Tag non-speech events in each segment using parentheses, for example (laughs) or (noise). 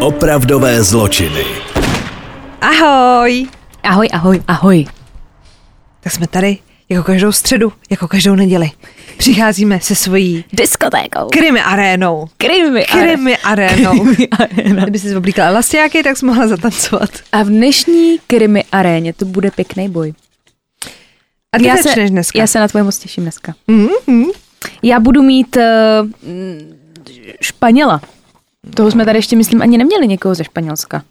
Opravdové zločiny. Ahoj! Ahoj, ahoj, ahoj. Tak jsme tady jako každou středu, jako každou neděli. Přicházíme se svojí Diskotékou. krimi arénou. Krimi. Krimi arénou. Krimi aréna. Kdyby si oblíkala elastiáky, tak jsi mohla zatancovat. A v dnešní krimi aréně to bude pěkný boj. A ty já se, dneska. já se na tvoje moc těším dneska. Mm-hmm. Já budu mít uh, mm, Španěla. Toho jsme tady ještě, myslím, ani neměli někoho ze Španělska.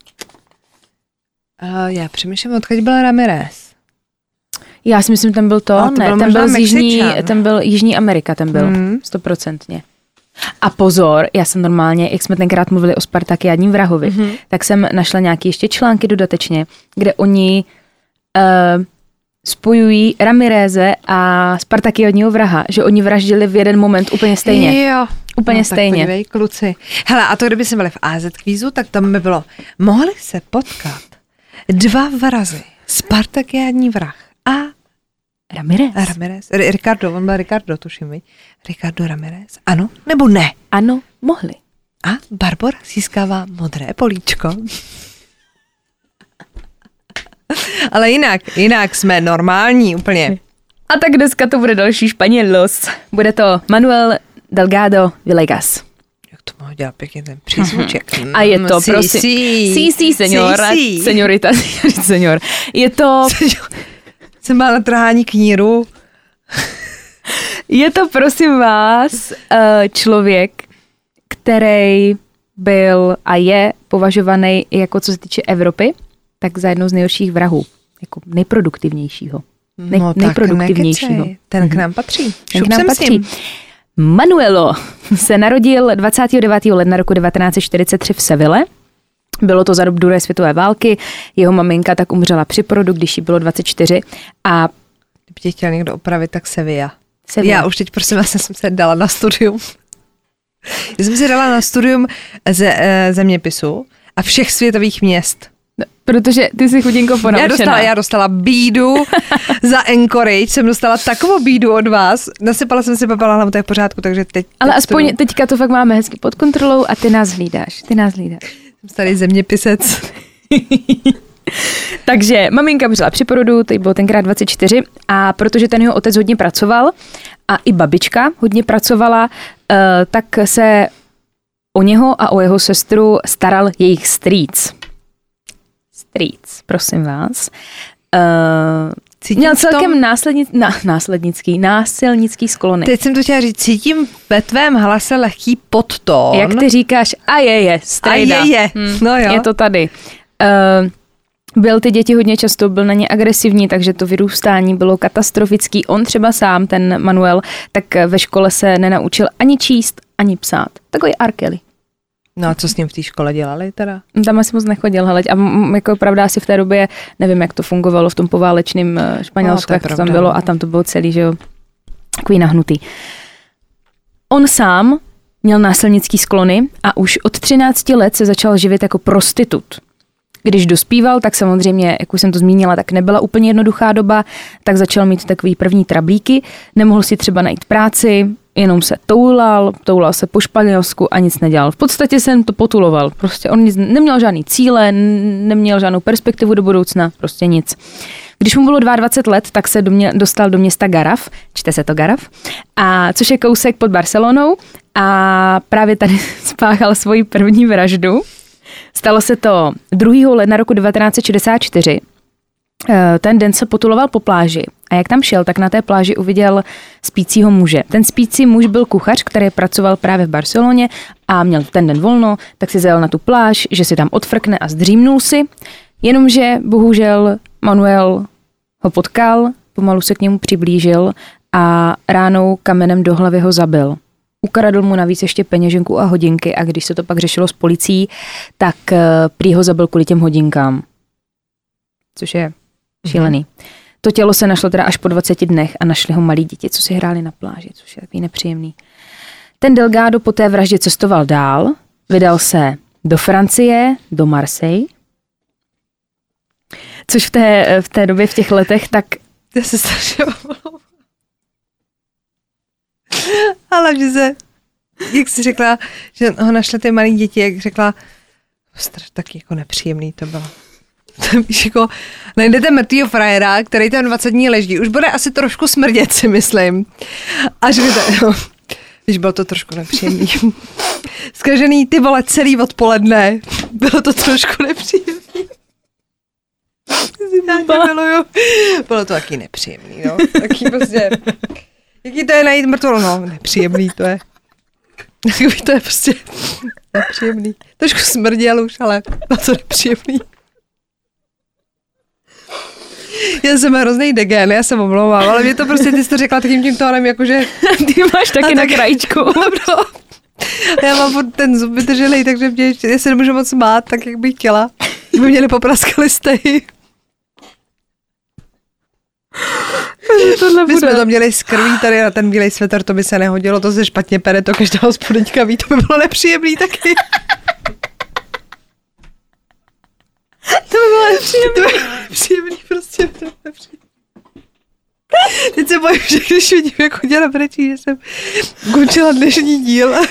Uh, já přemýšlím, odkud byla Ramirez. Já si myslím, ten byl to, A to ne, byl ten byl, z Jižní, ten byl Jižní Amerika, ten byl, Mhm. stoprocentně. A pozor, já jsem normálně, jak jsme tenkrát mluvili o Spartakiádním vrahovi, Mhm. mm-hmm. tak jsem našla nějaké ještě články dodatečně, kde oni uh, spojují Ramiréze a Spartakiádního vraha, že oni vraždili v jeden moment úplně stejně. Jo. Úplně no, stejně. Tak podívej, kluci. Hele, a to kdyby jsme byli v AZ kvízu, tak tam by bylo, mohli se potkat dva vrazy. Spartakiádní vrah a Ramirez? Ramirez. R- Ricardo, on byl Ricardo, tuším, viď? Ricardo Ramirez. Ano nebo ne? Ano, mohli. A Barbara získává modré políčko. (laughs) Ale jinak, jinak jsme normální úplně. A tak dneska to bude další Španělos. Bude to Manuel Delgado Villegas. Jak to mohl dělat pěkně ten přízvuček. A je to, Mm, sí, prosím, sí. sí, sí, senora, Sí, sí. seniorita, (laughs) senior. Je to, Jsem má na trhání kníru. je to, prosím vás, eh, člověk, který byl a je považovaný jako co se týče Evropy, tak za jednou z nejhorších vrahů, jako nejproduktivnějšího. Nej, no, tak nejproduktivnějšího. nekecej. Ten k nám patří. Ten Šup k nám patří. Manuelo (laughs) se narodil 29. ledna roku 1943 v Seville. Bylo to za dob druhé světové války. Jeho maminka tak umřela při porodu, když jí bylo 24. A Kdyby tě chtěl někdo opravit, tak Sevilla. Sevilla. Já už teď, prosím vás, (laughs) jsem se dala na studium. Já jsem se dala na studium ze, e, zeměpisu a všech světových měst. Protože ty jsi chudinko Já ponaučená. dostala, já dostala bídu (laughs) za Encourage, jsem dostala takovou bídu od vás. Nasypala jsem si papala hlavu, to je v pořádku, takže teď... Ale teď aspoň studuju. teďka to fakt máme hezky pod kontrolou a ty nás hlídáš. Ty nás hlídáš. Jsem starý zeměpisec. (laughs) Takže maminka byla při porodu, teď bylo tenkrát 24 a protože ten jeho otec hodně pracoval a i babička hodně pracovala, eh, tak se o něho a o jeho sestru staral jejich strýc. Strýc, prosím vás. Uh, Cítím měl v tom- celkem následnic, na, následnický, násilnický sklony. Teď jsem to chtěla říct, cítím ve tvém hlase lehký podtón. Jak ty říkáš, a je je, strejda. A je je, no jo. Je to tady. Uh, byl ty děti hodně často, byl na ně agresivní, takže to vyrůstání bylo katastrofický. On třeba sám, ten Manuel, tak ve škole se nenaučil ani číst, ani psát. Takový R. No a co s ním v té škole dělali teda? Tam asi moc nechodil, hele, a jako pravda asi v té době, nevím, jak to fungovalo v tom poválečném eh, Španělsku, No, to je jak to tam bylo no. a tam to bylo celý, že jo, takový nahnutý. On sám měl násilnický sklony a už od 13 let se začal živit jako prostitut. Když dospíval, tak samozřejmě, jak už jsem to zmínila, tak nebyla úplně jednoduchá doba, tak začal mít takový první trablíky, nemohl si třeba najít práci, jenom se toulal, toulal se po Španělsku a nic nedělal. V podstatě jsem to potuloval, prostě on nic, neměl žádný cíle, neměl žádnou perspektivu do budoucna, prostě nic. Když mu bylo 22 let, tak se do mě, dostal do města Garaf, čte se to Garaf, a což je kousek pod Barcelonou a právě tady (laughs) spáchal svoji první vraždu. Stalo se to 2. ledna roku 1964. Eh, Ten den se potuloval po pláži a jak tam šel, tak na té pláži uviděl spícího muže. Ten spící muž byl kuchař, který pracoval právě v Barceloně a měl ten den volno, tak si zajel na tu pláž, že si tam odfrkne a zdřímnul si. Jenomže bohužel Manuel ho potkal, pomalu se k němu přiblížil a ránou kamenem do hlavy ho zabil. Ukradl mu navíc ještě peněženku a hodinky a když se to pak řešilo s policií, tak eh, prý ho zabil kvůli těm hodinkám. Což je šílený. To tělo se našlo teda až po 20 dnech a našli ho malí děti, co si hráli na pláži, což je takový nepříjemný. Ten Delgado po té vraždě cestoval dál, vydal se do Francie, do Marseille, což v té, v té době, v těch letech, tak Já se strašně. (laughs) Ale že se jak jsi řekla, že ho našli ty malí děti, jak řekla, straš, taky jako nepříjemný to bylo. (laughs) Víš, jako, najdete mrtvýho frajera, který tam 20 dní leží. Už bude asi trošku smrdět, si myslím. A řeknete, (laughs) no, když bylo to trošku nepříjemný. (laughs) Zkažený ty vole celý odpoledne. Bylo to trošku nepříjemný. Miluju. Bylo to taky nepříjemný, no. Taky prostě, jaký to je najít mrtvolu, no, nepříjemný to je. Takový to je prostě nepříjemný. Trošku smrděl už, ale bylo to nepříjemný. Já jsem hrozný degen, já se omlouvám, ale mě to prostě, ty jsi to řekla takým tím tónem, jakože... (laughs) Ty máš taky na tak- krajíčku. (laughs) No, já mám ten zub vytržený, takže mě ještě, já se nemůžu moc smát, tak jak bych chtěla. By měli popraskali stehy. (laughs) Tohle My jsme to měli z krví tady na ten bílej svetr, to by se nehodilo, to se špatně pere, to každá hospodyňka ví, to by bylo nepříjemný taky. To by bylo nepříjemný, prostě to bylo nepříjemný. Teď se bojím, že když vidím, jak hodně nabrečí, že jsem končila dnešní díl. (laughs)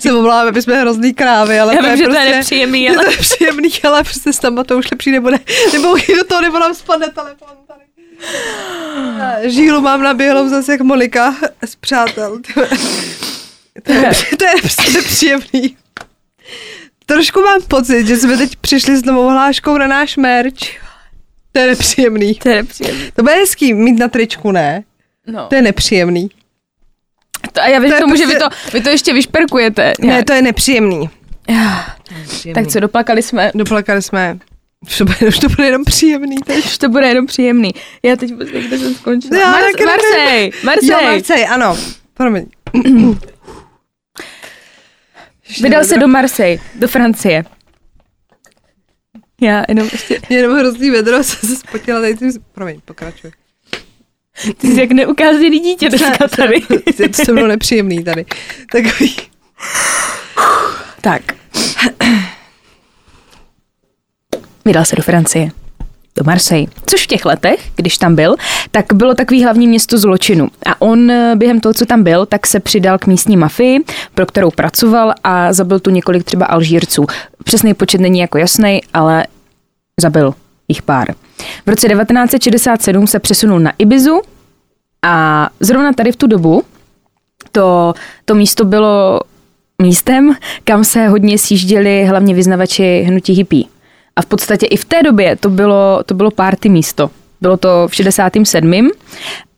se omlouvám, my jsme hrozný krávy, ale Já to vím, je že to prostě, je nepříjemný, je ale to nepříjemný, ale prostě s tam to už lepší nebude. Nebo do toho, nebo nám spadne telefon tady. Žílu mám naběhlou zase jak Monika z přátel. To je, to je prostě nepříjemný. Trošku mám pocit, že jsme teď přišli s novou hláškou na náš merch. To je nepříjemný. To je nepříjemný. To bude hezký mít na tričku, ne? No. To je nepříjemný. To, a já to věřím je tomu, že vy prostě- to, vy to ještě vyšperkujete. Ne, to je nepříjemný. Tak co, doplakali jsme. Doplakali jsme. Už to bude, už to bude jenom příjemný teď. Už to bude jenom příjemný. Já teď vůbec kde jsem skončila. Já Mars, nevím. Marsej, Marsej. Jo, Marcej, ano. Promiň. Vydal se do Marsej, do Francie. Já jenom prostě, Mě jenom hrozný vedro, (laughs) jsem se spotila tady tím... Promiň, pokračuj. ty jsi jak neukázaný dítě dneska tady. Je to se mnou nepříjemný tady. Takový... tak. Vydal se do Francie. Do Marseille. Což v těch letech, když tam byl, tak bylo takový hlavní město zločinu. A on eh, během toho, co tam byl, tak se přidal k místní mafii, pro kterou pracoval a zabil tu několik třeba Alžírců. Přesný počet není jako jasný, ale zabil jich pár. V roce 1967 se přesunul na Ibizu a zrovna tady v tu dobu to, to místo bylo místem, kam se hodně sjížděli hlavně vyznavači hnutí hippie. A v podstatě i v té době to bylo, to bylo party místo. Bylo to v 67.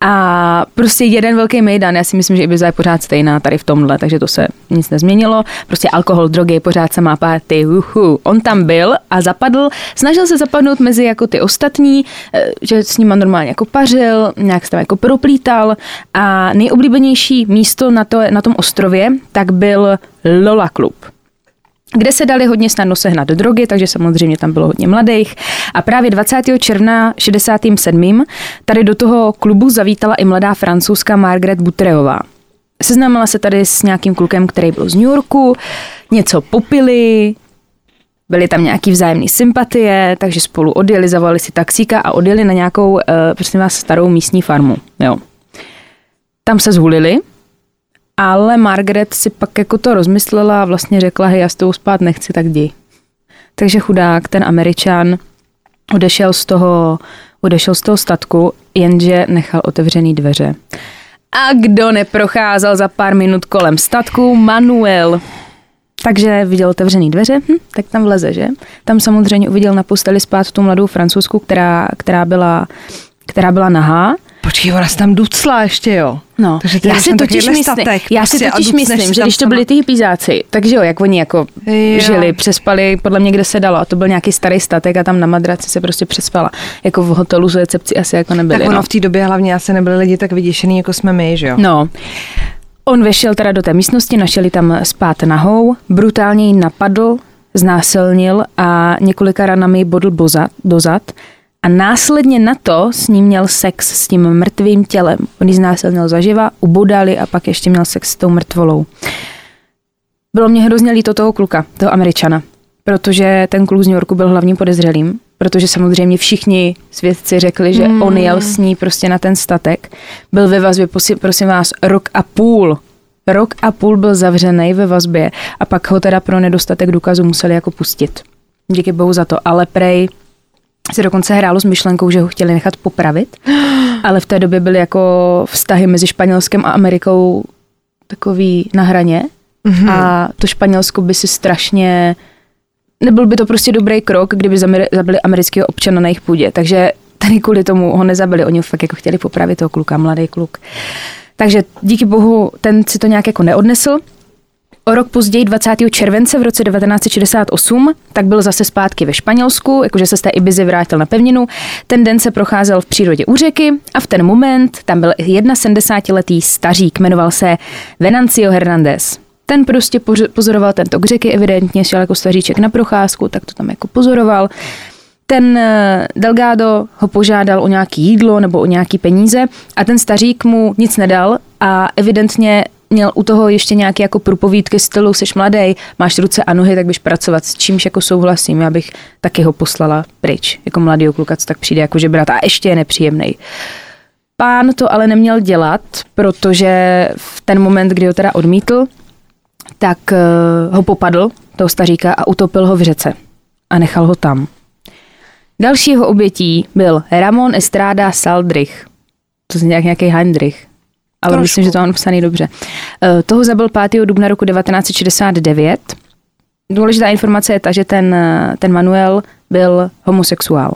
A prostě jeden velký mejdan, já si myslím, že Ibiza je pořád stejná tady v tomhle, takže to se nic nezměnilo. Prostě alkohol, drogy, pořád samá party, uhu. On tam byl a zapadl, snažil se zapadnout mezi jako ty ostatní, eh, že s nima normálně jako pařil, nějak se tam jako proplítal a nejoblíbenější místo na, to, na tom ostrově tak byl Lola Club kde se dali hodně snadno sehnat drogy, takže samozřejmě tam bylo hodně mladých. A právě 20. června 67. tady do toho klubu zavítala i mladá francouzská Margaret Butreová. Seznámila se tady s nějakým klukem, který byl z New Yorku, něco popili, byly tam nějaký vzájemné sympatie, takže spolu odjeli, zavolali si taxíka a odjeli na nějakou, uh, prosím vás, starou místní farmu. Jo. Tam se zhulili, ale Margaret si pak jako to rozmyslela a vlastně řekla, hej, já s tou spát nechci, tak jdi. Takže chudák, ten američan, odešel z toho, odešel z toho statku, jenže nechal otevřený dveře. A kdo neprocházel za pár minut kolem statku? Manuel. Takže viděl otevřený dveře, hm, tak tam vleze, že? Tam samozřejmě uviděl na posteli spát tu mladou francouzsku, která, která, byla, která byla nahá. Počkej, ona se tam ducla ještě, jo. No, Takže ty já si totiž myslím, statek já si prostě a totiž myslím, si že když to byli ty hypízáci, takže jo, jak oni jako Jo. žili, přespali, podle mě kde se dalo a to byl nějaký starý statek a tam na madraci se prostě přespala. Jako v hotelu z recepci asi jako nebyli. Tak ono no. v té době hlavně asi nebyli lidi tak vyděšený, jako jsme my, že jo? No. On vešel teda do té místnosti, našel ji tam spát nahou, brutálně ji napadl, znásilnil a několika ranami bodl bozad, dozad a následně na to s ním měl sex s tím mrtvým tělem. On ji znásilnil zaživa, ubodali a pak ještě měl sex s tou mrtvolou. Bylo mě hrozně líto toho kluka, toho američana, protože ten kluk z New Yorku byl hlavním podezřelým protože samozřejmě všichni svědci řekli, že hmm. on jel s ní prostě na ten statek. Byl ve vazbě, prosím vás, rok a půl. Rok a půl byl zavřený ve vazbě a pak ho teda pro nedostatek důkazu museli jako pustit. Díky bohu za to, ale prej se dokonce hrálo s myšlenkou, že ho chtěli nechat popravit, (gasps) ale v té době byly jako vztahy mezi Španělskem a Amerikou takový na hraně mm-hmm. a to Španělsko by si strašně nebyl by to prostě dobrý krok, kdyby zabili amerického občana na jejich půdě. Takže tady kvůli tomu ho nezabili. Oni ho fakt jako chtěli popravit toho kluka, mladý kluk. Takže díky bohu ten si to nějak jako neodnesl. O rok později, 20. července v roce 1968, tak byl zase zpátky ve Španělsku, jakože se z té Ibizy vrátil na pevninu. Ten den se procházel v přírodě u řeky a v ten moment tam byl 71-letý stařík, jmenoval se Venancio Hernández. Ten prostě pozoroval ten tok řeky, evidentně šel jako staříček na procházku, tak to tam jako pozoroval. Ten eh, Delgado ho požádal o nějaký jídlo nebo o nějaký peníze a ten stařík mu nic nedal a evidentně měl u toho ještě nějaké jako průpovídky stylu, jsi mladý, máš ruce a nohy, tak bys pracovat, s čímž jako souhlasím, já bych taky ho poslala pryč, jako mladý kluka, co tak přijde jako že brat a ještě je nepříjemný. Pán to ale neměl dělat, protože v ten moment, kdy ho teda odmítl, tak uh, ho popadl, toho staříka, a utopil ho v řece. A nechal ho tam. Další jeho obětí byl Ramon Estrada Saldrich. To je nějaký Heinrich. Ale Trošku. myslím, že to mám napsaný dobře. Uh, toho zabil 5. dubna roku 1969. Důležitá informace je ta, že ten, eh, ten Manuel byl homosexuál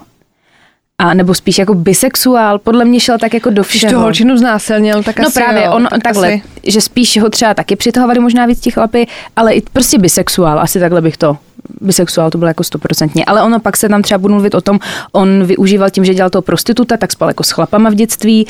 a nebo spíš jako bisexuál, podle mě šel tak jako do všeho. Když tu holčinu znásilnil, tak no asi právě, jo, on tak takhle, asi... že spíš ho třeba taky přitahovali možná víc ti chlapy, ale i prostě bisexuál, asi takhle bych to bisexuál to bylo jako stoprocentně, ale ono pak se tam třeba budu mluvit o tom, on využíval tím, že dělal toho prostituta, tak spal jako s chlapama v dětství,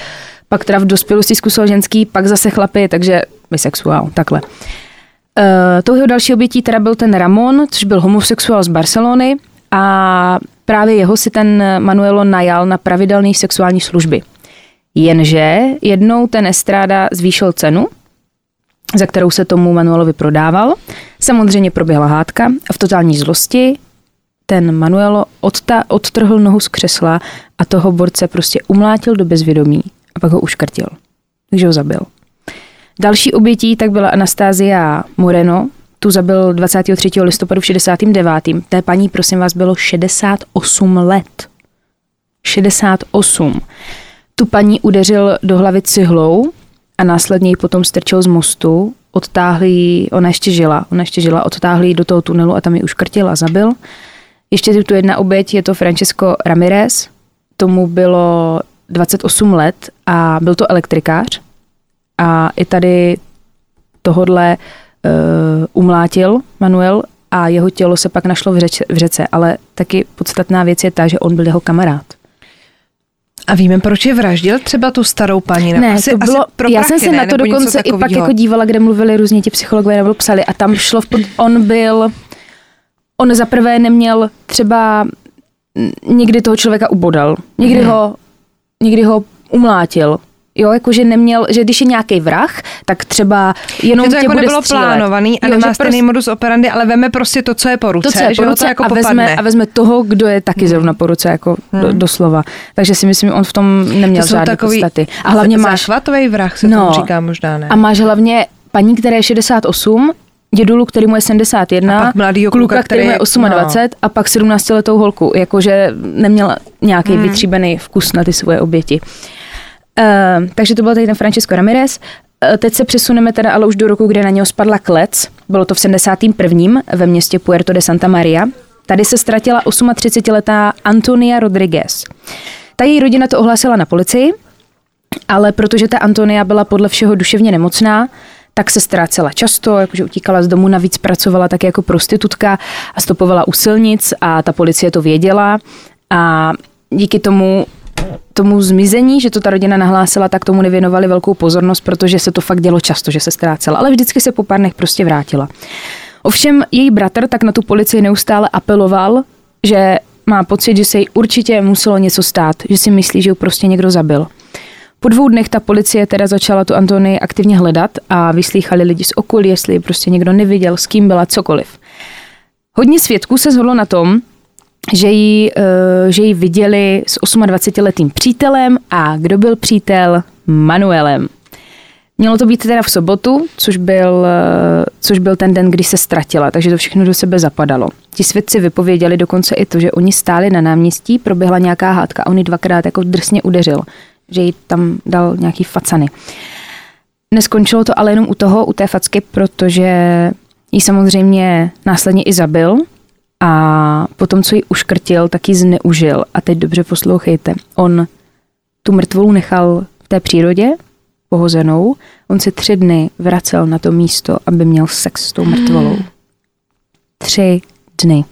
pak teda v dospělosti zkusil ženský, pak zase chlapy, takže bisexuál, takhle. Uh, tou jeho další obětí teda byl ten Ramon, což byl homosexuál z Barcelony a právě jeho si ten Manuelo najal na pravidelné sexuální služby. Jenže jednou ten Estrada zvýšil cenu, za kterou se tomu Manuelovi prodával. Samozřejmě proběhla hádka a v totální zlosti ten Manuelo odta, odtrhl nohu z křesla a toho borce prostě umlátil do bezvědomí a pak ho uškrtil. Takže ho zabil. Další obětí tak byla Anastázia Moreno, tu zabil 23. listopadu v 69. Té paní, prosím vás, bylo 68 let. 68. Tu paní udeřil do hlavy cihlou a následně ji potom strčil z mostu, odtáhli ona ještě žila, ona ještě žila, odtáhli do toho tunelu a tam ji uškrtil a zabil. Ještě tu jedna oběť, je to Francesco Ramirez, tomu bylo 28 let a byl to elektrikář a i tady tohodle uh, umlátil Manuel a jeho tělo se pak našlo v, řeč, v řece, ale taky podstatná věc je ta, že on byl jeho kamarád. A víme, proč je vraždil třeba tu starou paní? Ne, asi, to bylo, asi pro já jsem se ne, na to dokonce i pak jako dívala, kde mluvili různě ti psychologové nebo psali a tam šlo, v pod, on byl, on zaprvé neměl třeba, někdy toho člověka ubodal, někdy hmm. ho, někdy ho umlátil, Jo, jakože neměl, že když je nějaký vrah, tak třeba jenom že to tě jako bude nebylo střílet. plánovaný a jo, nemá stejný prostě, modus operandi, ale veme prostě to, co je po ruce. To, co je po ruce, to jako a, vezme, a vezme toho, kdo je taky hmm. zrovna po ruce, jako hmm. do, doslova. Takže si myslím, on v tom neměl žádné takový podstaty. A hlavně máš... Záchvatový vrah se no, tomu říká možná, ne? A máš hlavně paní, které je 68, dědulu, který mu je 71, a pak mladýho kluka, kluka který, který mu je 28 no. a pak 17 letou holku, jakože neměl nějaký hmm. vytříbený vkus na ty svoje oběti. Uh, takže to byl tady ten Francesco Ramirez. Uh, teď se přesuneme teda ale už do roku, kde na něho spadla klec. Bylo to v 71. ve městě Puerto de Santa Maria. Tady se ztratila 38-letá Antonia Rodriguez. Ta její rodina to ohlásila na policii, ale protože ta Antonia byla podle všeho duševně nemocná, tak se ztrácela často, jakože utíkala z domu, navíc pracovala také jako prostitutka a stopovala u silnic a ta policie to věděla a díky tomu tomu zmizení, že to ta rodina nahlásila, tak tomu nevěnovali velkou pozornost, protože se to fakt dělo často, že se ztrácela, ale vždycky se po pár dnech prostě vrátila. Ovšem její bratr tak na tu policii neustále apeloval, že má pocit, že se jí určitě muselo něco stát, že si myslí, že ji prostě někdo zabil. Po dvou dnech ta policie teda začala tu Antonii aktivně hledat a vyslýchali lidi z okolí, jestli prostě někdo neviděl, s kým byla cokoliv. Hodně svědků se zhodlo na tom, že ji, eh, že ji viděli s 28-letým přítelem a kdo byl přítel? Manuelem. Mělo to být teda v sobotu, což byl, eh, což byl ten den, kdy se ztratila, takže to všechno do sebe zapadalo. Ti svědci vypověděli dokonce i to, že oni stáli na náměstí, proběhla nějaká hádka a on ji dvakrát jako drsně udeřil, že jí tam dal nějaký facany. Neskončilo to ale jenom u toho, u té facky, protože ji samozřejmě následně i zabil a potom, co ji uškrtil, tak ji zneužil. A teď dobře poslouchejte. On tu mrtvolu nechal v té přírodě, pohozenou. On se tři dny vracel na to místo, aby měl sex s tou mrtvolou. Tři dny.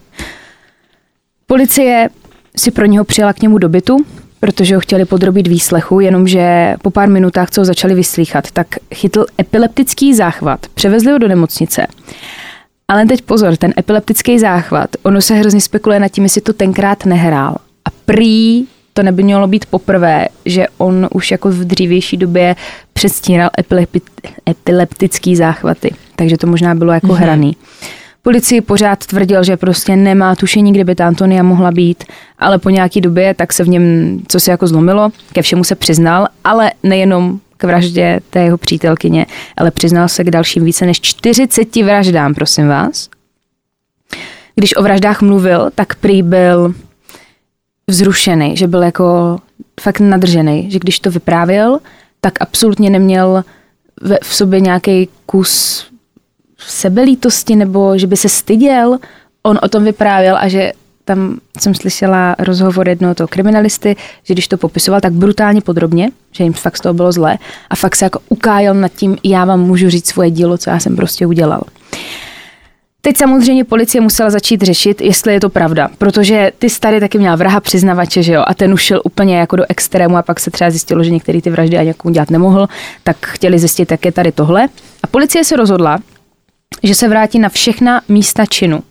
Policie si pro něho přijela k němu do bytu, protože ho chtěli podrobit výslechu, jenomže po pár minutách, co ho začali vyslýchat, tak chytl epileptický záchvat. Převezli ho do nemocnice. Ale teď pozor, ten epileptický záchvat, ono se hrozně spekuluje nad tím, jestli to tenkrát nehrál. A prý to neby mělo být poprvé, že on už jako v dřívější době předstíral epileptický záchvaty. Takže to možná bylo jako mm-hmm. hraný. Policii pořád tvrdil, že prostě nemá tušení, kde by ta Antonia mohla být, ale po nějaký době tak se v něm, co se jako zlomilo, ke všemu se přiznal, ale nejenom k vraždě té jeho přítelkyně, ale přiznal se k dalším více než 40 vraždám, prosím vás. Když o vraždách mluvil, tak prý byl vzrušený, že byl jako fakt nadržený, že když to vyprávěl, tak absolutně neměl v sobě nějaký kus sebelítosti nebo že by se styděl. On o tom vyprávěl a že tam jsem slyšela rozhovor jednoho toho kriminalisty, že když to popisoval tak brutálně podrobně, že jim fakt z toho bylo zlé a fakt se jako ukájel nad tím, já vám můžu říct svoje dílo, co já jsem prostě udělal. Teď samozřejmě policie musela začít řešit, jestli je to pravda, protože ty starý taky měla vraha přiznavače, že jo, a ten ušel úplně jako do extrému a pak se třeba zjistilo, že některé ty vraždy ani jako dělat nemohl, tak chtěli zjistit, jak je tady tohle. A policie se rozhodla, že se vrátí na všechna místa činu.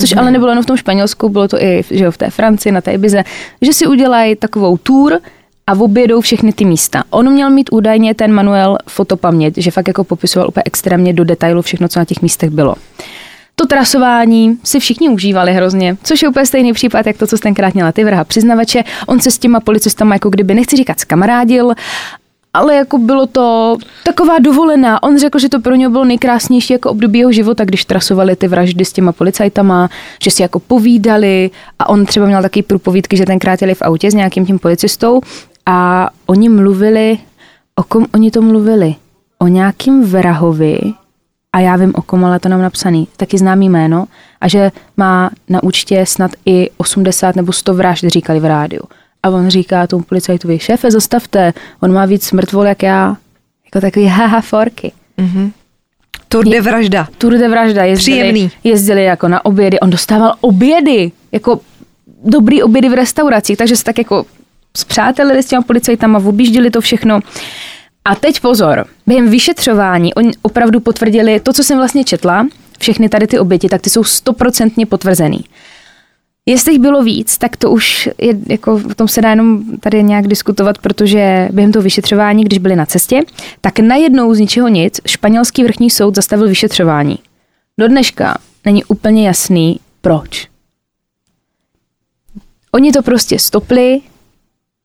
Což ale nebylo jenom v tom Španělsku, bylo to i že jo, v té Francii, na té Ibize, že si udělají takovou tour a objedou všechny ty místa. On měl mít údajně ten Manuel fotopaměť, že fakt jako popisoval úplně extrémně do detailu všechno, co na těch místech bylo. To trasování si všichni užívali hrozně, což je úplně stejný případ, jak to, co tenkrát měla ty vrha přiznavače. On se s těma policistama jako kdyby, nechci říkat, skamarádil, ale jako bylo to taková dovolená. On řekl, že to pro něho bylo nejkrásnější jako období jeho života, když trasovali ty vraždy s těma policajtama, že si jako povídali a on třeba měl taky průpovídky, že tenkrát jeli v autě s nějakým tím policistou a oni mluvili, o kom oni to mluvili? O nějakým vrahovi, a já vím o kom, ale to nám napsaný, taky známý jméno a že má na účtě snad i 80 nebo 100 vražd, říkali v rádiu. A on říká tomu policajtovi, šéfe, zastavte, on má víc mrtvol jak já. Jako takový haha forky. Mm-hmm. Tour de vražda. Tour de vražda. Jezdili, Příjemný. jezdili jako na obědy. On dostával obědy, jako dobrý obědy v restauracích, takže se tak jako zpřátelili s těma policajtama, objížděli to všechno. A teď pozor, během vyšetřování oni opravdu potvrdili to, co jsem vlastně četla, všechny tady ty oběti, tak ty jsou stoprocentně potvrzený. Jestli jich bylo víc, tak to už je, jako v tom se dá jenom tady nějak diskutovat, protože během toho vyšetřování, když byli na cestě, tak najednou z ničeho nic španělský vrchní soud zastavil vyšetřování. Do dneška není úplně jasný, proč. Oni to prostě stopli,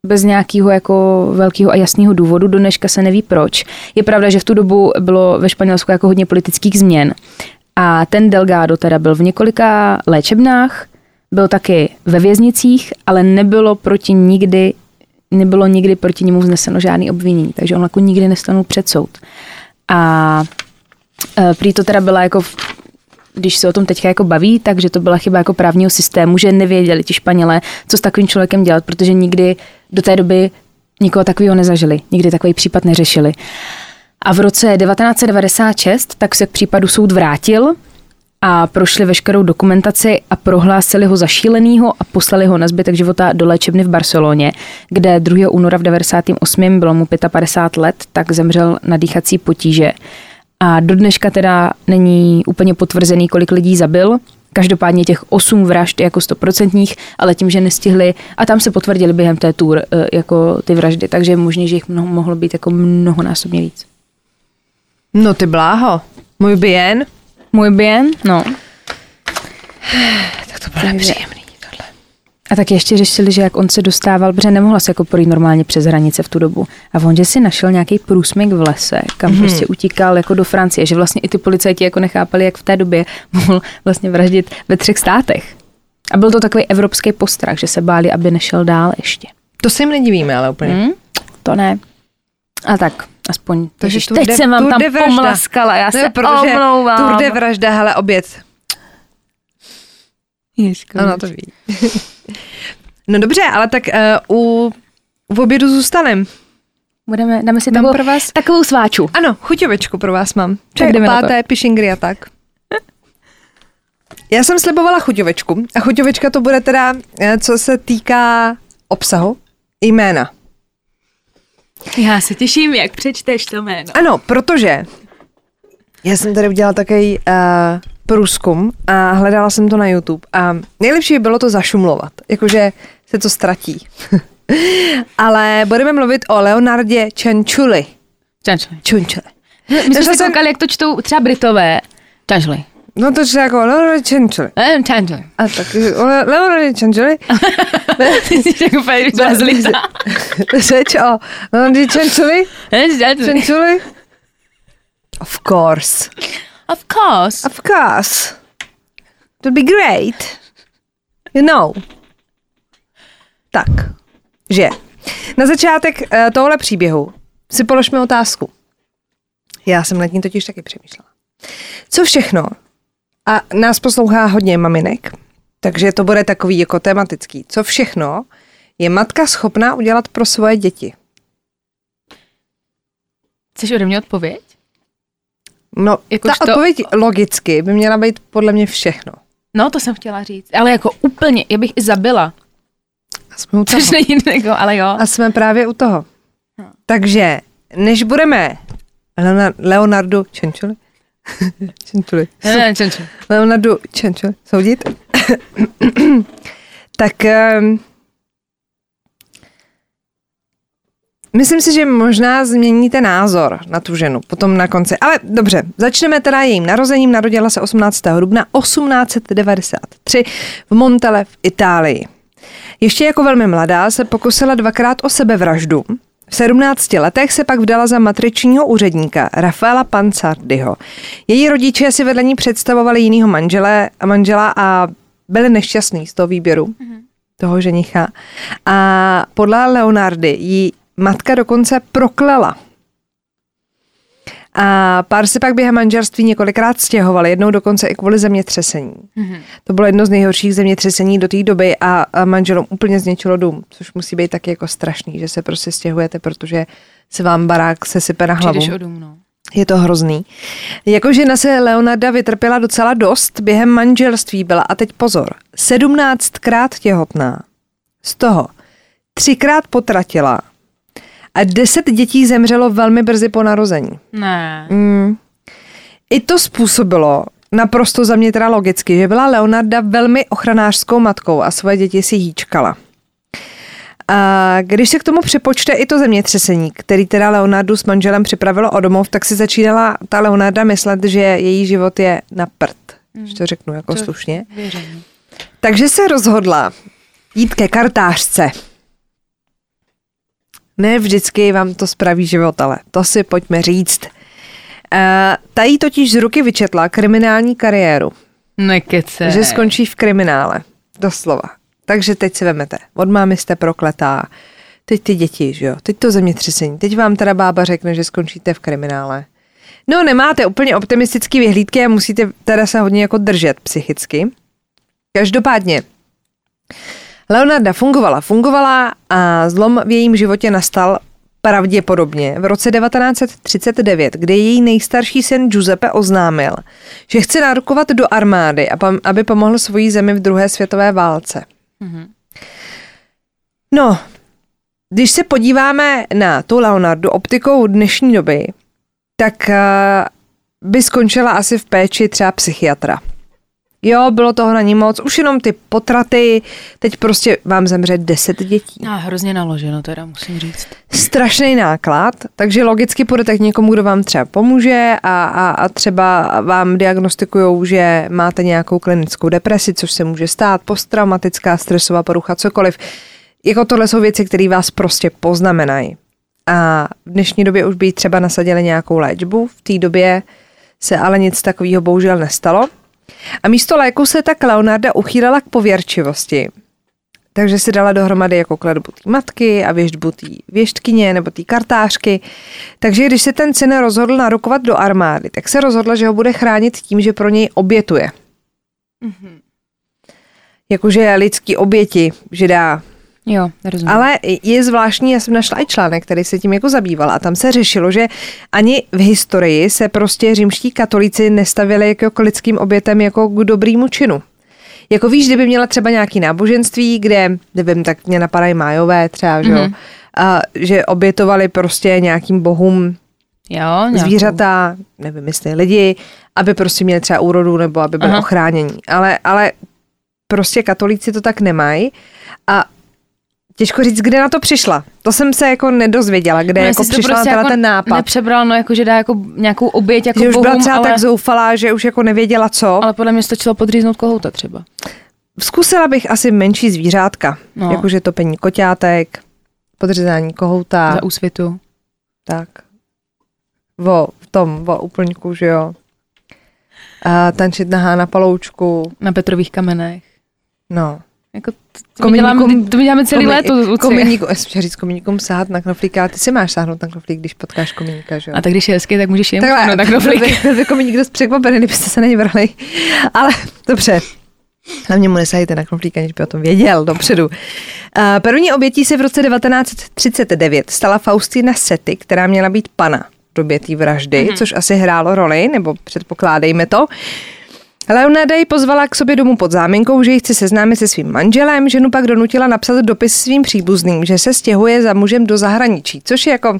bez nějakého jako velkého a jasného důvodu, do dneška se neví proč. Je pravda, že v tu dobu bylo ve Španělsku jako hodně politických změn a ten Delgado teda byl v několika léčebnách, byl taky ve věznicích, ale nebylo proti nikdy nebylo nikdy proti němu vzneseno žádný obvinění, takže on jako nikdy nestanul před soud. A e, prý to teda byla jako když se o tom teďka jako baví, takže to byla chyba jako právního systému, že nevěděli ti Španělé, co s takovým člověkem dělat, protože nikdy do té doby nikoho takového nezažili, nikdy takový případ neřešili. A v roce 1996 tak se k případu soud vrátil a prošli veškerou dokumentaci a prohlásili ho za šílenýho a poslali ho na zbytek života do léčebny v Barceloně, kde 2. února v 98. bylo mu 55 let, tak zemřel na dýchací potíže. A do dneška teda není úplně potvrzený, kolik lidí zabil. Každopádně těch osm vražd jako stoprocentních, ale tím, že nestihli, a tam se potvrdili během té tour eh, jako ty vraždy, takže je možné, že jich mnoho, mohlo být jako mnohonásobně víc. No ty bláho, můj bien. Můj bien, no. (sighs) Tak to bylo nepříjemný tohle. A tak ještě řešili, že jak on se dostával, protože nemohla se jako projít normálně přes hranice v tu dobu. A on, že si našel nějaký průsmyk v lese, kam hmm. prostě utíkal jako do Francie, že vlastně i ty policajti jako nechápali, jak v té době (laughs) mohl vlastně vraždit ve třech státech. A byl to takový evropský postrach, že se báli, aby nešel dál ještě. To se jim nedivíme, ale úplně. Hmm? To ne. A tak, aspoň. Takže Ježiš, teď de- jsem vám tam vražda. pomlaskala, já Ne, se protože omlouvám. Tour de vražda, hele, oběd. Ježka, Ano, to ví. (laughs) no dobře, ale tak uh, u, v obědu zůstanem. Budeme, dáme si takovou, pro vás- takovou sváču. Ano, chuťovečku pro vás mám. Tak Tak páté pišingry a tak. Já jsem slibovala chuťovečku a chuťovečka to bude teda, eh, co se týká obsahu, jména. Já se těším, jak přečteš to jméno. Ano, protože já jsem tady udělala takový uh, průzkum a hledala jsem to na YouTube a nejlepší by bylo to zašumlovat, jakože se to ztratí. (laughs) Ale budeme mluvit o Leonardě Čenčuli. Čančli. Čunčuli. My jsme se koukali, jak to čtou třeba Britové. Čančli. No to je jako Leonard Čenčuli. Eh, Čančli. A tak Le- Leonard Čenčuli. Jsi jako úplně zlita. Řeč o Leonard Čenčuli. Čenčuli. Of course. Of course. Of course. To be great. You know. Tak, že na začátek uh, tohle příběhu si položme otázku. Já jsem nad tím totiž taky přemýšlela. Co všechno, a nás poslouchá hodně maminek, takže to bude takový jako tematický, co všechno je matka schopná udělat pro svoje děti? Chceš ode mě odpověď? No, Jakož ta to- odpověď logicky by měla být podle mě všechno. No, to jsem chtěla říct. Ale jako úplně, já bych i zabila. A jsme u toho. Což není jako, ale jo. A jsme právě u toho. Takže, než budeme Leona- Leonardu Čenčuli, (laughs) Čenčuli, Ne, ne, čančli. Leonardu Čenčuli soudit, (coughs) tak um, myslím si, že možná změníte názor na tu ženu potom na konci. Ale dobře, začneme teda jejím narozením. Narodila se 18. dubna 1893 v Montele v Itálii. Ještě jako velmi mladá se pokusila dvakrát o sebevraždu. V 17 letech se pak vdala za matričního úředníka Rafaela Pansardiho. Její rodiče si vedle ní představovali jinýho manžele, manžela a byli nešťastní z toho výběru, mm-hmm. toho ženicha. A podle Leonardy jí matka dokonce proklela. A pár se pak během manželství několikrát stěhovali, jednou dokonce i kvůli zemětřesení. Mm-hmm. To bylo jedno z nejhorších zemětřesení do té doby a, a manželům úplně zničilo dům, což musí být taky jako strašný, že se prostě stěhujete, protože se vám barák sesype na hlavu. Přijdeš o dům, no. Je to hrozný. Jako žena se Leonarda vytrpěla docela dost, během manželství byla, a teď pozor, sedmnáctkrát těhotná. Z toho třikrát potratila a deset dětí zemřelo velmi brzy po narození. Ne. Mm. I to způsobilo, naprosto za mě teda logicky, že byla Leonarda velmi ochranářskou matkou a svoje děti si hýčkala. A když se k tomu připočte i to zemětřesení, který teda Leonardu s manželem připravilo o domov, tak si začínala ta Leonarda myslet, že její život je na prd, když to řeknu jako To- slušně. Věřím. Takže se rozhodla jít ke kartářce. Ne vždycky vám to spraví život, ale to si pojďme říct. Uh, ta jí totiž z ruky vyčetla kriminální kariéru, Nekece. že skončí v kriminále, doslova. Takže teď si vemete, od mámy jste prokletá, teď ty děti, že jo, teď to zemětřesení, teď vám teda bába řekne, že skončíte v kriminále. No nemáte úplně optimistický vyhlídky a musíte teda se hodně jako držet psychicky. Každopádně, Leonarda fungovala, fungovala a zlom v jejím životě nastal pravděpodobně v roce 1939, kdy její nejstarší syn Giuseppe oznámil, že chce nárokovat do armády, aby pomohl svojí zemi v druhé světové válce. Mhm. No, když se podíváme na tu Leonardu optikou dnešní doby, tak eh, by skončila asi v péči třeba psychiatra. Jo, bylo toho na ní moc, už jenom ty potraty, teď prostě vám zemře 10 dětí. A hrozně naloženo teda, musím říct. Strašný náklad, takže logicky půjdete k někomu, kdo vám třeba pomůže a, a, a třeba vám diagnostikují, že máte nějakou klinickou depresi, což se může stát, posttraumatická stresová porucha, cokoliv. Jako tohle jsou věci, které vás prostě poznamenají. A v dnešní době už by třeba nasadili nějakou léčbu, v té době se ale nic takového bohužel nestalo. A místo léku se tak Leonarda uchýlila k pověrčivosti. Takže si dala dohromady jako kladbu té matky a věštbu té věštkyně nebo té kartářky. Takže když se ten syn rozhodl narukovat do armády, tak se rozhodla, že ho bude chránit tím, že pro něj obětuje. Mm-hmm. Jakože lidský oběti, že dá Jo, rozumím. ale je zvláštní, já jsem našla i článek, který se tím jako zabýval a tam se řešilo, že ani v historii se prostě římští katolíci nestavili jako k lidským obětem jako k dobrýmu činu. Jako víš, kdyby měla třeba nějaký náboženství, kde, nevím, tak mě napadají májové třeba, že Mhm. a, že obětovali prostě nějakým bohům jo, nějakou. zvířata, nevím, jestli lidi, aby prostě měli třeba úrodu nebo aby byli Aha. ochránění. Ale, ale prostě katolíci to tak nemají a těžko říct, kde na to přišla. To jsem se jako nedozvěděla, kde No, jako přišla prostě jako ten nápad. Nepřebral, no jako, že dá jako nějakou oběť jako že už byla třeba ale, tak zoufalá, že už jako nevěděla co. ale podle mě stačilo podříznout kohouta třeba. Zkusila bych asi menší zvířátka, No. jakože topení koťátek, podřezání kohouta, Za úsvitu. tak. Vo, v tom, vo úplňku, že jo. A tančit nahá na paloučku, Na Petrových kamenech. no. Jako to, to, my děláme, to my děláme celý Komi- léto. Kominíku, já jsem říct kominíkům sahat na knoflíka, ale ty si máš sáhnout na knoflík, když potkáš kominíka, že jo? A tak když je hezký, tak můžeš jim Takhle, no, tak byl knoflík. by- byl (laughs) by kominík dost překvapený, kdybyste se na ně vrhli. Ale dobře. Hlavně mu nesahejte na knoflík, aniž by o tom věděl dopředu. Uh, první obětí se v roce 1939 stala Faustina Sety, která měla být pana v době té vraždy, Mhm. mm-hmm. což asi hrálo roli, nebo předpokládejme to. Leonarda ji pozvala k sobě domů pod záminkou, že ji chce seznámit se svým manželem, ženu pak donutila napsat dopis svým příbuzným, že se stěhuje za mužem do zahraničí, což je jako,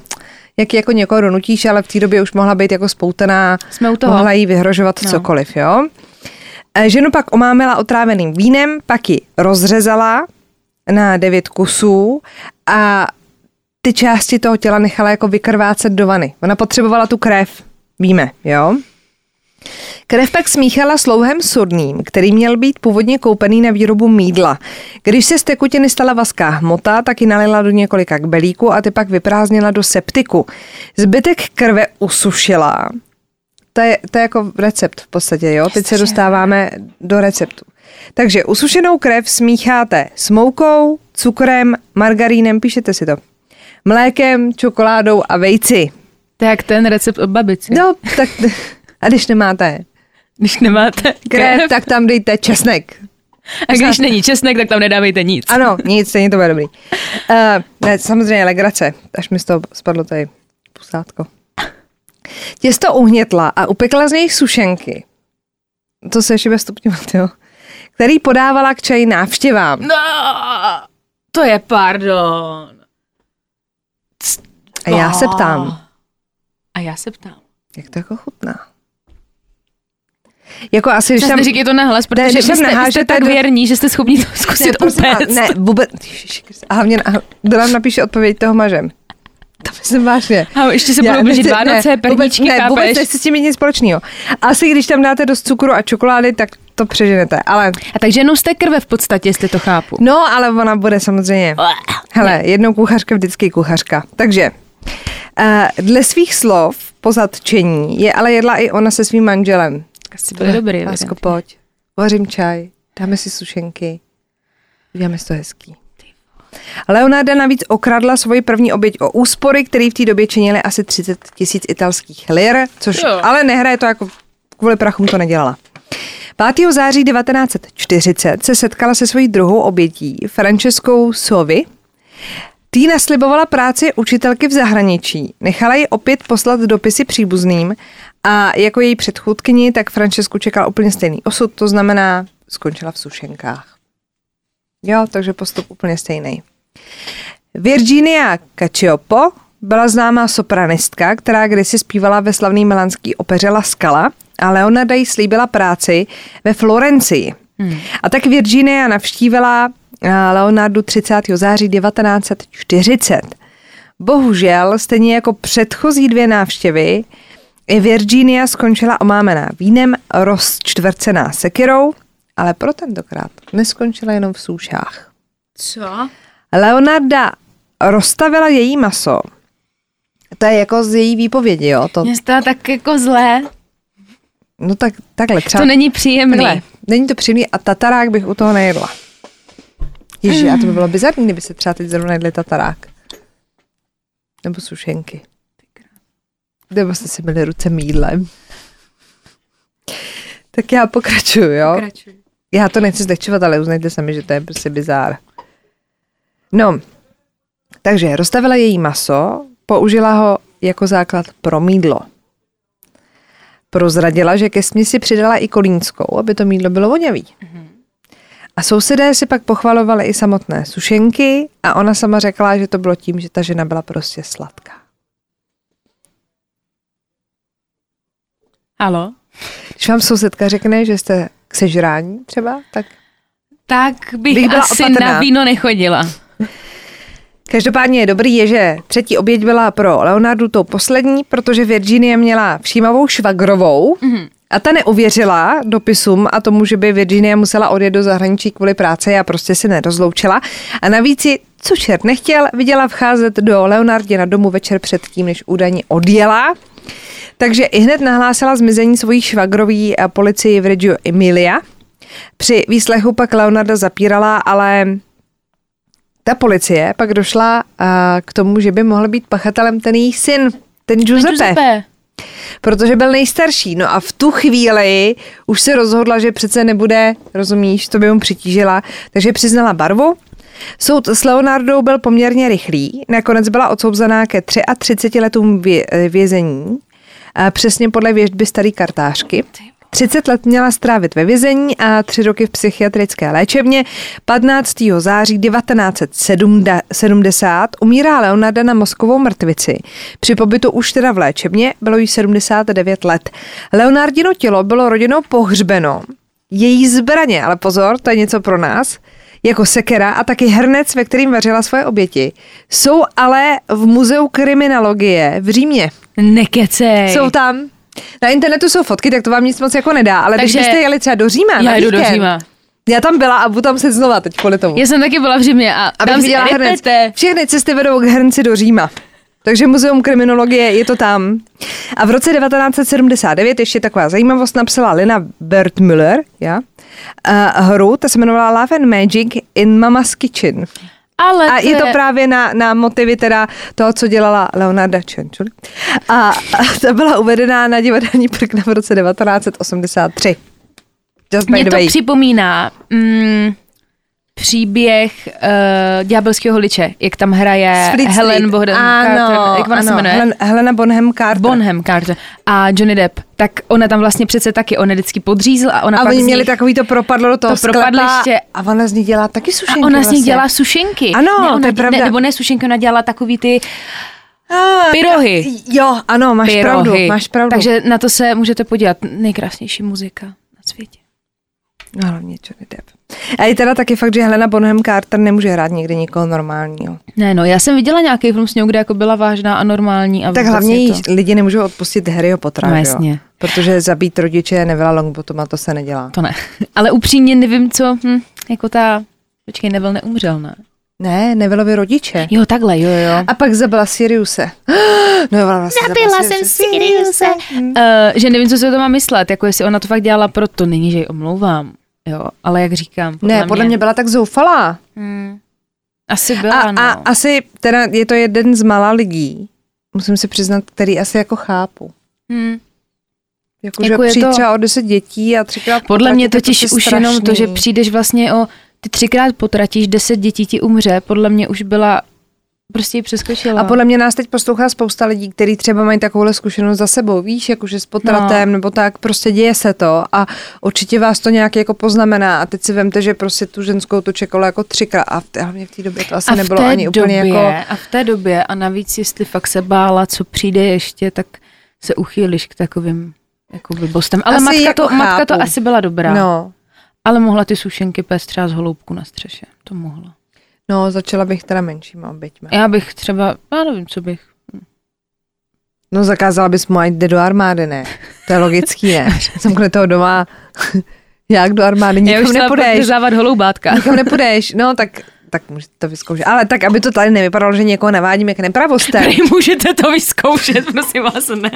jak jako někoho donutíš, ale v té době už mohla být jako spoutaná, Jsme u toho. mohla jí vyhrožovat No. cokoliv, jo. E, Ženu pak omámila otráveným vínem, pak ji rozřezala na devět kusů a ty části toho těla nechala jako vykrvácet do vany. Ona potřebovala tu krev, víme, jo. Krev pak smíchala s louhem sodným, který měl být původně koupený na výrobu mídla. Když se z tekutiny stala vaská hmota, tak ji nalila do několika kbelíků a ty pak vyprázdnila do septiku. Zbytek krve usušila. To je, to je jako recept v podstatě, jo? Teď se dostáváme do receptu. Takže usušenou krev smícháte s moukou, cukrem, margarínem, píšete si to, mlékem, čokoládou a vejci. Jak ten recept od babici. No, tak a když nemáte Když nemáte krev, krev, tak tam dejte česnek. a když není česnek, tak tam nedávejte nic. Ano, nic, stejně to bude dobrý. Uh, ne, samozřejmě legrace, až mi z toho spadlo tady pusátko. Těsto uhnětla a upekla z něj sušenky. To se ještě bude stupňovat, jo. Který podávala k čaji návštěvám. No, to je pardon. A já se ptám, A já se ptám. jak to jako chutná? Jako asi, když tam... říkej to nahlas, protože vy tam jste, vy jste tak do- věrní, že jste schopni to zkusit ne, upéct. ne, vůbec, a hlavně, kdo nám napíše odpověď toho mažem? To myslím vážně. A ještě se budou blížit Vánoce, ne, perníčky, vůbec, ne, vůbec chápeš? nechci s tím mít nic společného. Asi když tam dáte dost cukru a čokolády, tak to přeženete. Ale, A takže jenom z té krve v podstatě, jestli to chápu. no, ale ona bude samozřejmě. Hele, jednou kuchařka, vždycky kuchařka. Takže, uh, dle svých slov po zatčení je ale jedla i ona se svým manželem. Asi bude dobrý. Lásko, pojď. Vařím čaj, dáme si sušenky. Uděláme si to hezký. Leonarda navíc okradla svoji první oběť o úspory, které v té době činily asi 30 tisíc italských lir, což Jo. ale nehraje to jako kvůli prachům to nedělala. 5. září 1940 se setkala se svojí druhou obětí, Franceskou Sovi. Tý naslibovala práci učitelky v zahraničí. Nechala ji opět poslat dopisy příbuzným a jako její předchůdkyni, tak Francesku čekal úplně stejný osud, to znamená, skončila v sušenkách. Jo, takže postup úplně stejný. Virginia Cacioppo byla známá sopranistka, která kdysi zpívala ve slavné milánské opeře La Scala a Leonarda jí slíbila práci ve Florencii. Hmm. A tak Virginia navštívila eh, Leonardu 30. září 1940. Bohužel, stejně jako předchozí dvě návštěvy, Virginia skončila omámená vínem, rozčtvrcená sekirou, ale pro tentokrát neskončila jenom v soušách. Co? Leonarda rozstavila její maso. To je jako z její výpovědi, jo? To, Mě stalo tak jako zlé. no tak, takhle třeba. To není příjemný. Takhle, není to příjemný a tatarák bych u toho nejedla. Ježi, a to by bylo bizarní, kdyby se třeba teď zrovna jedli tatarák. Nebo sušenky. Nebo jste si byli ruce mídlem. Tak já pokračuju, jo? Pokračuj. Já to nechci zlehčovat, ale uznejte sami, že to je prostě bizár. No, takže rozstavila její maso, použila ho jako základ pro mídlo. Prozradila, že ke směsi přidala i kolínskou, aby to mídlo bylo vonavý. A sousedé si pak pochvalovali i samotné sušenky a ona sama řekla, že to bylo tím, že ta žena byla prostě sladká. Halo? Když vám sousedka řekne, že jste k sežrání třeba, tak Tak bych, Bych byla asi opatrná. na víno nechodila. Každopádně je dobrý, je, že třetí oběť byla pro Leonardu tou poslední, protože Virginie měla všímavou švagrovou mm-hmm. a ta neuvěřila dopisům a tomu, že by Virginie musela odjet do zahraničí kvůli práci a prostě se nerozloučila. A navíc si, co čert nechtěl, viděla vcházet do Leonardina domu večer předtím, než údajně odjela. Takže i hned nahlásila zmizení svojí švagrový a policii v Reggio Emilia. Při výslechu pak Leonarda zapírala, ale ta policie pak došla a, k tomu, že by mohl být pachatelem ten její syn, ten Giuseppe, Giuseppe. protože byl nejstarší. No a v tu chvíli už se rozhodla, že přece nebude, rozumíš, to by mu přitížila, takže přiznala barvu. Soud s Leonardou byl poměrně rychlý, nakonec byla odsouzená ke 33 letům vě- vězení, přesně podle věžby starý kartářky. 30 let měla strávit ve vězení a 3 roky v psychiatrické léčebně. 15. září 1970 umírá Leonarda na mozkovou mrtvici. Při pobytu už teda v léčebně bylo jí 79 let. Leonardino tělo bylo rodinou pohřbeno. Její zbraně, ale pozor, to je něco pro nás, jako sekera a taky hrnec, ve kterým vařila svoje oběti, jsou ale v muzeu kriminologie v Římě. Nekecej. Jsou tam. Na internetu jsou fotky, tak to vám nic moc jako nedá, ale Takže když byste jeli třeba do Říma na Já jdu do víkend, Říma. Já tam byla a budu tam se znova teď kvůli tomu. Já jsem taky byla v Římě a Abych tam si viděla hrnec. Všechny cesty vedou k hrnci do Říma. Takže muzeum kriminologie je to tam. A v roce 1979 ještě taková zajímavost napsala Lina Bertmüller, ja? A hru, ta se jmenovala Love and Magic in Mama's Kitchen. Ale A je to právě na, na motivy teda toho, co dělala Leonarda Čenčuli. A, a ta byla uvedená na divadelní prkna v roce 1983. Just Mě to way. připomíná mm, příběh uh, Ďábelského liče, jak tam hraje Z Fleet Helen Street. Bonham ano, Carter, jak ona se ano, jmenuje? Helen, Helena Bonham Carter. Bonham Carter a Johnny Depp, tak ona tam vlastně přece taky, on je vždycky podřízl a ona a pak oni z měli takový to propadlo do toho To propadliště. sklepa a ona z ní dělá taky sušenky a ona z nich vlastně. dělá sušenky. Ano, ne, ona, to je pravda. Ne, nebo ne sušenky, ona dělala takový ty Ah, pyrohy. Jo, ano, máš pyrohy. pravdu, máš pravdu. Takže na to se můžete podívat. Nejkrásnější muzika na světě. No, hlavně Johnny Depp. A je teda taky fakt, že Helena Bonham Carter nemůže hrát někdy nikoho normálního. Ne, no, já jsem viděla nějaký film s ní, kde jako byla vážná a normální. A Tak vůbec hlavně jí to... lidi nemůžou odpustit Harryho Pottera, No, že jo? jasně. Protože zabít rodiče Nevilla Longbottoma, to se nedělá. To ne. (laughs) Ale upřímně nevím, co, hm, jako ta, počkej, nebyl neumřel, ne? Ne, Nevillovi rodiče. Jo, takhle, jo, jo. A pak zabila Siriuse. (gasps) No, ona vlastně Zabila jsem Siriuse. Uh, že nevím, co si o to má myslet, jako jestli ona to fakt dělala proto, není, že ji omlouvám, jo, ale jak říkám. Ne, podle mě byla tak zoufalá. Hmm, asi byla, A, no. a asi teda je to jeden z mála lidí, musím si přiznat, který asi jako chápu. hmm. Jako, Jako že je přijít to- třeba o 10 dětí a třikrát Podle mě totiž je už strašný. jenom to, že přijdeš vlastně o, ty třikrát potratíš, deset dětí ti umře, podle mě už byla, prostě ji přeskočila. A podle mě nás teď poslouchá spousta lidí, kteří třeba mají takovouhle zkušenost za sebou, víš, jakože s potratem No. nebo tak, prostě děje se to a určitě vás to nějak jako poznamená a teď si vemte, že prostě tu ženskou to čekalo jako třikrát a v té, hlavně v té době to asi a nebylo ani době, úplně jako... A v té době, a navíc jestli fakt se bála, co přijde ještě, tak se uchýliš k takovým jako blbostem. Ale Asi matka, jako to, matka to chápu. asi byla dobrá. No, Ale mohla ty sušenky pést třeba z holoubku na střeše. To mohla. no, začala bych teda menšíma oběťma. Já bych třeba, já nevím, co bych. No zakázala bys mu, ať jde do armády, ne? To je logický, ne? (laughs) Zamkne toho doma. Jak do armády? Já už Nikam nepůjdeš. podřezávat holoubátka. Nikam nepůjdeš. No, tak, tak můžete to vyzkoušet. Ale tak, aby to tady nevypadalo, že někoho navádíme k nepravostem. Můžete to vyzkoušet, (laughs) prosím vás, ne.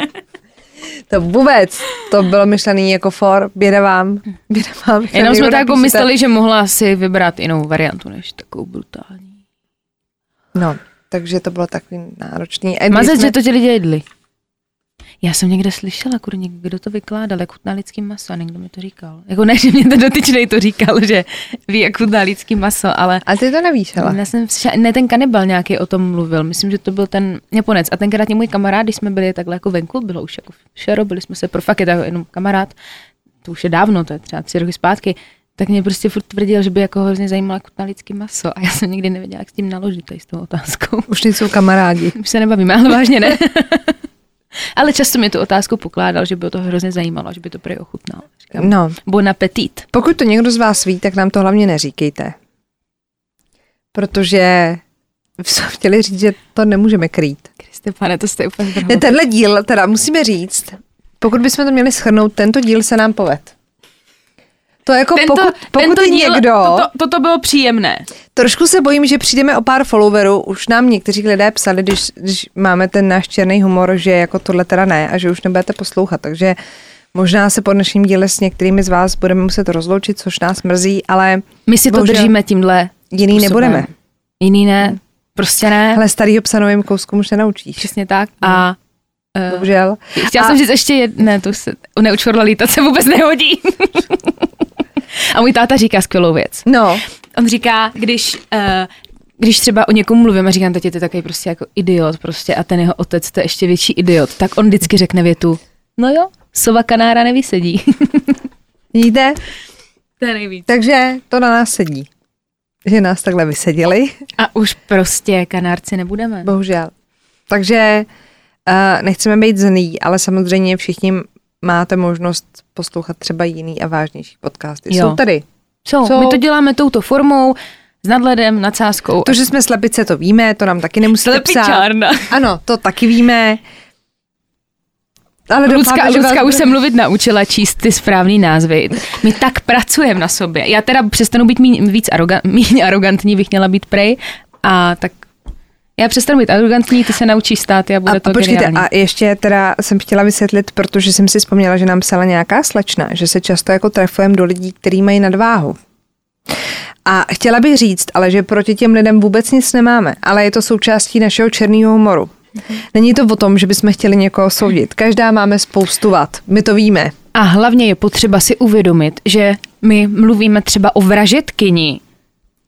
To vůbec. To bylo myšlený jako for. Běda vám. Běda vám. Jenom jsme tak jako mysleli, že mohla si vybrat jinou variantu, než takovou brutální. No, takže to bylo takový náročný. Mazec, jsme- že to ti lidi jedli. Já jsem někde slyšela, kurně, kdo to vykládal, jak chutná lidský maso a někdo mi to říkal. Jako ne, (laughs) že mě ten dotyčnej to říkal, že ví, jak chutná lidský maso, ale A ty to nevíš, hele. já jsem slyšela, ne, ten kanibal nějaký o tom mluvil, myslím, že to byl ten Japonec. A tenkrát mě můj kamarád, když jsme byli takhle jako venku, bylo už jako šero, byli jsme se pro fakt je to jenom kamarád, to už je dávno, to je třeba tři roky zpátky, tak mě prostě furt tvrdil, že by jako hrozně zajímalo, jak chutná lidský maso. A já jsem nikdy nevěděla, jak s tím naložit tady s tou otázkou. Už nejsou kamarádi. (laughs) Už se nebavíme, ale vážně ne. (laughs) ale často mi tu otázku pokládal, že by to hrozně zajímalo, že by to prý ochutnal. Říkám, No, bon appetit. pokud to někdo z vás ví, tak nám to hlavně neříkejte. Protože jsme chtěli říct, že to nemůžeme krýt. Kriste, pane, to jste úplně Ne, tenhle díl, teda musíme říct, pokud bychom to měli schrnout, tento díl se nám poved. To jako Tento, pokud, pokud tento díl, někdo, Toto, toto bylo příjemné. trošku se bojím, že přijdeme o pár followerů, už nám někteří lidé psali, když, když máme ten náš černý humor, že jako tohle teda ne a že už nebudete poslouchat, takže možná se po dnešním díle s některými z vás budeme muset rozloučit, což nás mrzí, ale My si to držíme tímhle jiný způsobem. nebudeme. Jiný ne, prostě ne. Ale starýho psa novým kouskům už nenaučíš. Přesně tak. A uh, Bohužel. chtěla A- jsem říct ještě jedno, ne, to se, neučvorla lítat se vůbec nehodí. (laughs) a můj táta říká skvělou věc. No, On říká, když, uh, když třeba o někom mluvím a říkám, teď je takový prostě jako idiot prostě a ten jeho otec to je ještě větší idiot, tak on vždycky řekne větu, no jo, sova kanára nevysedí. (laughs) vidíte? to je nejvíc. Takže to na nás sedí. Že nás takhle vysedili, A už prostě kanárci nebudeme. bohužel. Takže uh, nechceme být zlí, ale samozřejmě všichni máte možnost poslouchat třeba jiný a vážnější podcasty. Jo. Jsou tady. Co? Co? My to děláme touto formou, s nadhledem, nadsázkou. To, že jsme slepice, to víme, to nám taky nemusíte psát. Slepičárna. Ano, to taky víme. Ale Lucka, Lucka už se mluvit naučila číst ty správný názvy. My tak pracujeme na sobě. Já teda přestanu být míň, víc aroga, (laughs) míň arrogantní, bych měla být prej. A tak já přestanu být arrogantní, ty se naučíš stát a bude a, to a počkejte, geniální. a ještě teda jsem chtěla vysvětlit, protože jsem si vzpomněla, že nám psala nějaká slečna, že se často jako trefujeme do lidí, kteří mají nadváhu. A chtěla bych říct, ale že proti těm lidem vůbec nic nemáme, ale je to součástí našeho černého humoru. Není to o tom, že bychom chtěli někoho soudit. Každá máme spoustu vad. My to víme. A hlavně je potřeba si uvědomit, že my mluvíme třeba o vražetkyni,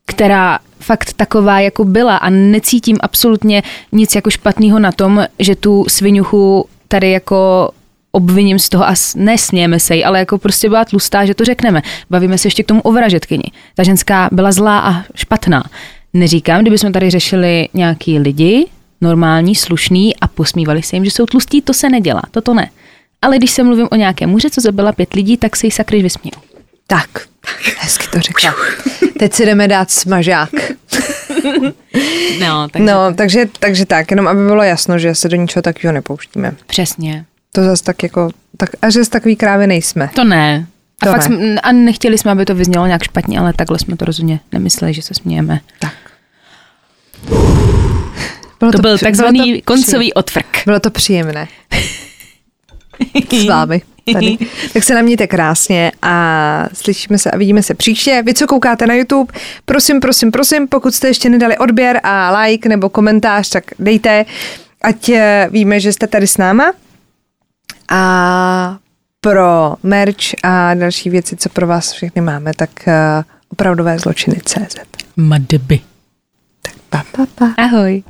která fakt taková jako byla a necítím absolutně nic jako špatného na tom, že tu svinuchu tady jako obviním z toho a nesmějeme se jí, ale jako prostě byla tlustá, že to řekneme. Bavíme se ještě k tomu o vražetkyni. Ta ženská byla zlá a špatná. Neříkám, kdybychom tady řešili nějaký lidi, normální, slušný a posmívali se jim, že jsou tlustí, to se nedělá, toto ne. Ale když se mluvím o nějaké muže, co zabila pět lidí, tak se jí sakryž vysměju. Tak, hezky to řekla. Teď si jdeme dát smažák. No, takže No, takže, takže tak, jenom aby bylo jasno, že se do ničeho takového nepouštíme. přesně. To zase tak jako, tak, a že z takový krávy nejsme. To ne. A, To fakt ne. Jsme, a nechtěli jsme, aby to vyznělo nějak špatně, ale takhle jsme to rozhodně nemysleli, že se smějeme. Tak. Bylo To, byl při- takzvaný bylo to koncový otvrk. Bylo to příjemné. (laughs) S vámi tady. (laughs) Tak se na mějte krásně a slyšíme se a vidíme se příště. Vy, co koukáte na YouTube, prosím, prosím, prosím, pokud jste ještě nedali odběr a like nebo komentář, tak dejte, ať eh, víme, že jste tady s náma. A pro merch a další věci, co pro vás všechny máme, tak uh, opravdové zločiny CZ. Madby. Tak pa, pa, pa. Ahoj.